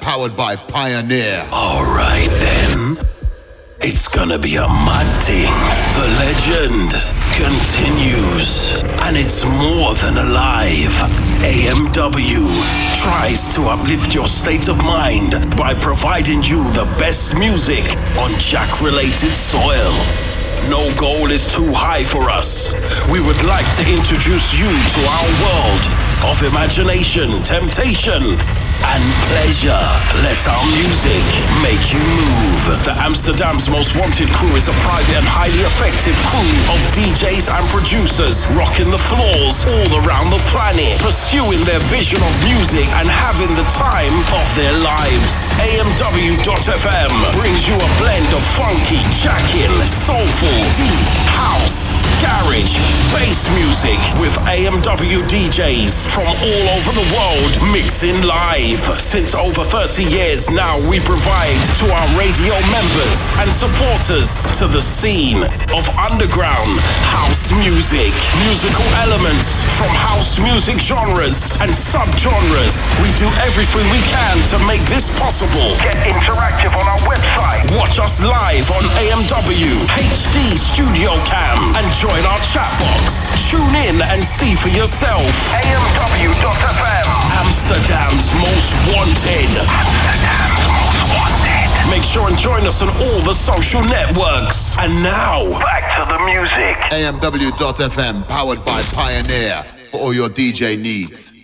powered by Pioneer. Alright then. It's gonna be a mad thing. The legend continues. And it's more than alive. AMW tries to uplift your state of mind by providing you the best music on Jack related soil. No goal is too high for us. We would like to introduce you to our world of imagination, temptation, and pleasure. Let our music make you move. The Amsterdam's most wanted crew is a private and highly effective crew of DJs and producers rocking the floors all around the planet, pursuing their vision of music and having the time of their lives. AMW.FM brings you a blend of funky, jacking, soulful, deep, house, garage, bass music with AMW DJs from all over the world mixing live. Since over 30 years now, we provide to our radio members and supporters to the scene of underground house music, musical elements from house music genres and subgenres. We do everything we can to make this possible. Get interactive on our website. Watch us live on AMW HD Studio Cam and join our chat box. Tune in and see for yourself. AMW.FM. Amsterdam's most wanted. Make sure and join us on all the social networks. And now, back to the music. AMW.FM powered by Pioneer for all your DJ needs.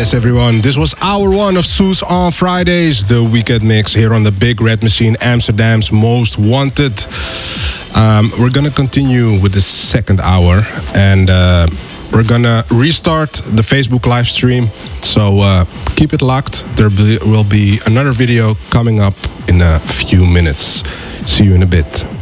Yes, everyone. This was hour one of Sous on Fridays, the weekend mix here on the Big Red Machine, Amsterdam's most wanted. Um, we're gonna continue with the second hour, and uh, we're gonna restart the Facebook live stream. So uh, keep it locked. There will be another video coming up in a few minutes. See you in a bit.